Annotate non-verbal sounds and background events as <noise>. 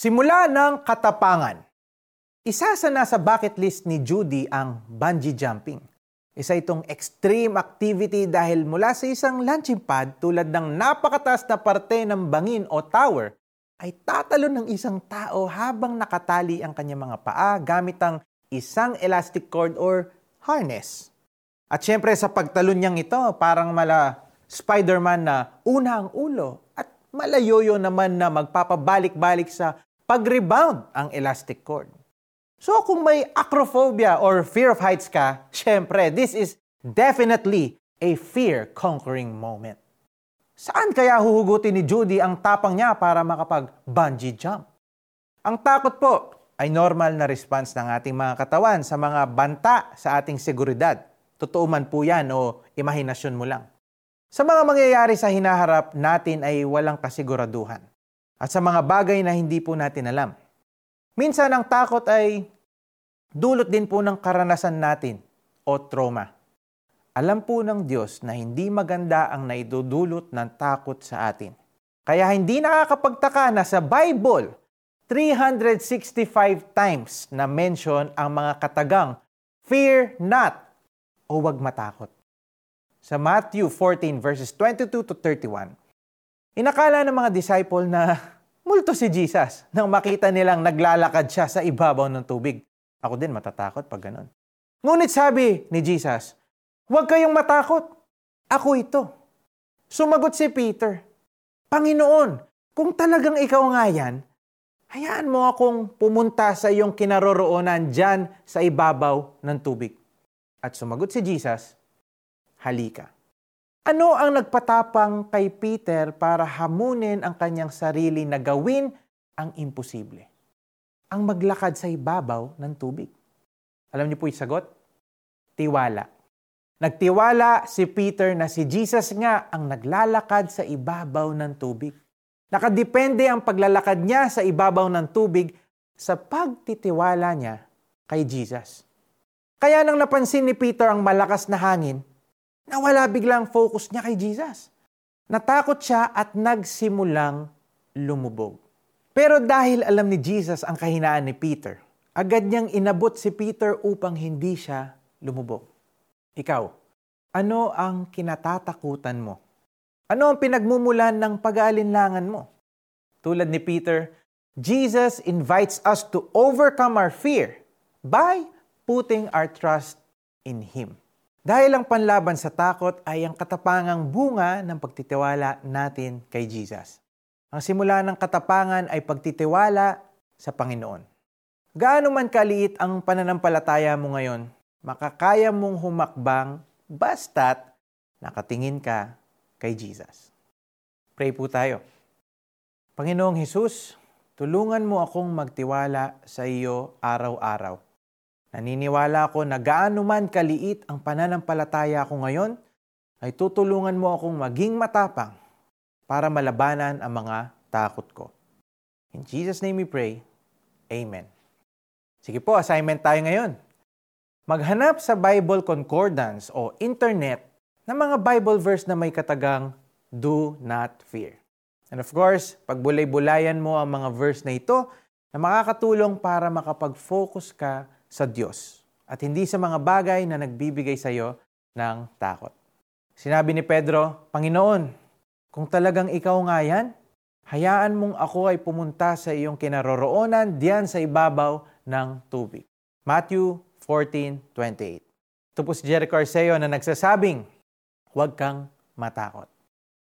Simula ng katapangan. Isa sa nasa bucket list ni Judy ang bungee jumping. Isa itong extreme activity dahil mula sa isang launching pad tulad ng napakataas na parte ng bangin o tower ay tatalon ng isang tao habang nakatali ang kanyang mga paa gamit ang isang elastic cord or harness. At syempre sa pagtalon niyang ito, parang mala Spider-Man na una ang ulo at malayoyo naman na magpapabalik-balik sa pag-rebound ang elastic cord. So kung may acrophobia or fear of heights ka, syempre, this is definitely a fear-conquering moment. Saan kaya huhugutin ni Judy ang tapang niya para makapag-bungee jump? Ang takot po ay normal na response ng ating mga katawan sa mga banta sa ating seguridad. Totoo man po yan o imahinasyon mo lang. Sa mga mangyayari sa hinaharap natin ay walang kasiguraduhan at sa mga bagay na hindi po natin alam. Minsan ang takot ay dulot din po ng karanasan natin o trauma. Alam po ng Diyos na hindi maganda ang naidudulot ng takot sa atin. Kaya hindi nakakapagtaka na sa Bible, 365 times na mention ang mga katagang fear not o wag matakot. Sa Matthew 14 verses 22 to 31, Inakala ng mga disciple na <laughs> multo si Jesus nang makita nilang naglalakad siya sa ibabaw ng tubig. Ako din matatakot pag ganun. Ngunit sabi ni Jesus, Huwag kayong matakot. Ako ito. Sumagot si Peter, Panginoon, kung talagang ikaw nga yan, hayaan mo akong pumunta sa iyong kinaroroonan dyan sa ibabaw ng tubig. At sumagot si Jesus, Halika. Ano ang nagpatapang kay Peter para hamunin ang kanyang sarili na gawin ang imposible? Ang maglakad sa ibabaw ng tubig. Alam niyo po yung sagot? Tiwala. Nagtiwala si Peter na si Jesus nga ang naglalakad sa ibabaw ng tubig. Nakadepende ang paglalakad niya sa ibabaw ng tubig sa pagtitiwala niya kay Jesus. Kaya nang napansin ni Peter ang malakas na hangin, nawala biglang focus niya kay Jesus. Natakot siya at nagsimulang lumubog. Pero dahil alam ni Jesus ang kahinaan ni Peter, agad niyang inabot si Peter upang hindi siya lumubog. Ikaw, ano ang kinatatakutan mo? Ano ang pinagmumulan ng pag-aalinlangan mo? Tulad ni Peter, Jesus invites us to overcome our fear by putting our trust in Him. Dahil ang panlaban sa takot ay ang katapangang bunga ng pagtitiwala natin kay Jesus. Ang simula ng katapangan ay pagtitiwala sa Panginoon. Gaano man kaliit ang pananampalataya mo ngayon, makakaya mong humakbang basta't nakatingin ka kay Jesus. Pray po tayo. Panginoong Hesus, tulungan mo akong magtiwala sa iyo araw-araw Naniniwala ako na gaano man kaliit ang pananampalataya ko ngayon, ay tutulungan mo akong maging matapang para malabanan ang mga takot ko. In Jesus' name we pray. Amen. Sige po, assignment tayo ngayon. Maghanap sa Bible Concordance o Internet ng mga Bible verse na may katagang Do Not Fear. And of course, pagbulay-bulayan mo ang mga verse na ito na makakatulong para makapag-focus ka sa Diyos at hindi sa mga bagay na nagbibigay sa iyo ng takot. Sinabi ni Pedro, Panginoon, kung talagang ikaw nga yan, hayaan mong ako ay pumunta sa iyong kinaroroonan diyan sa ibabaw ng tubig. Matthew 14.28 Ito po si Jericho Arceo na nagsasabing, huwag kang matakot.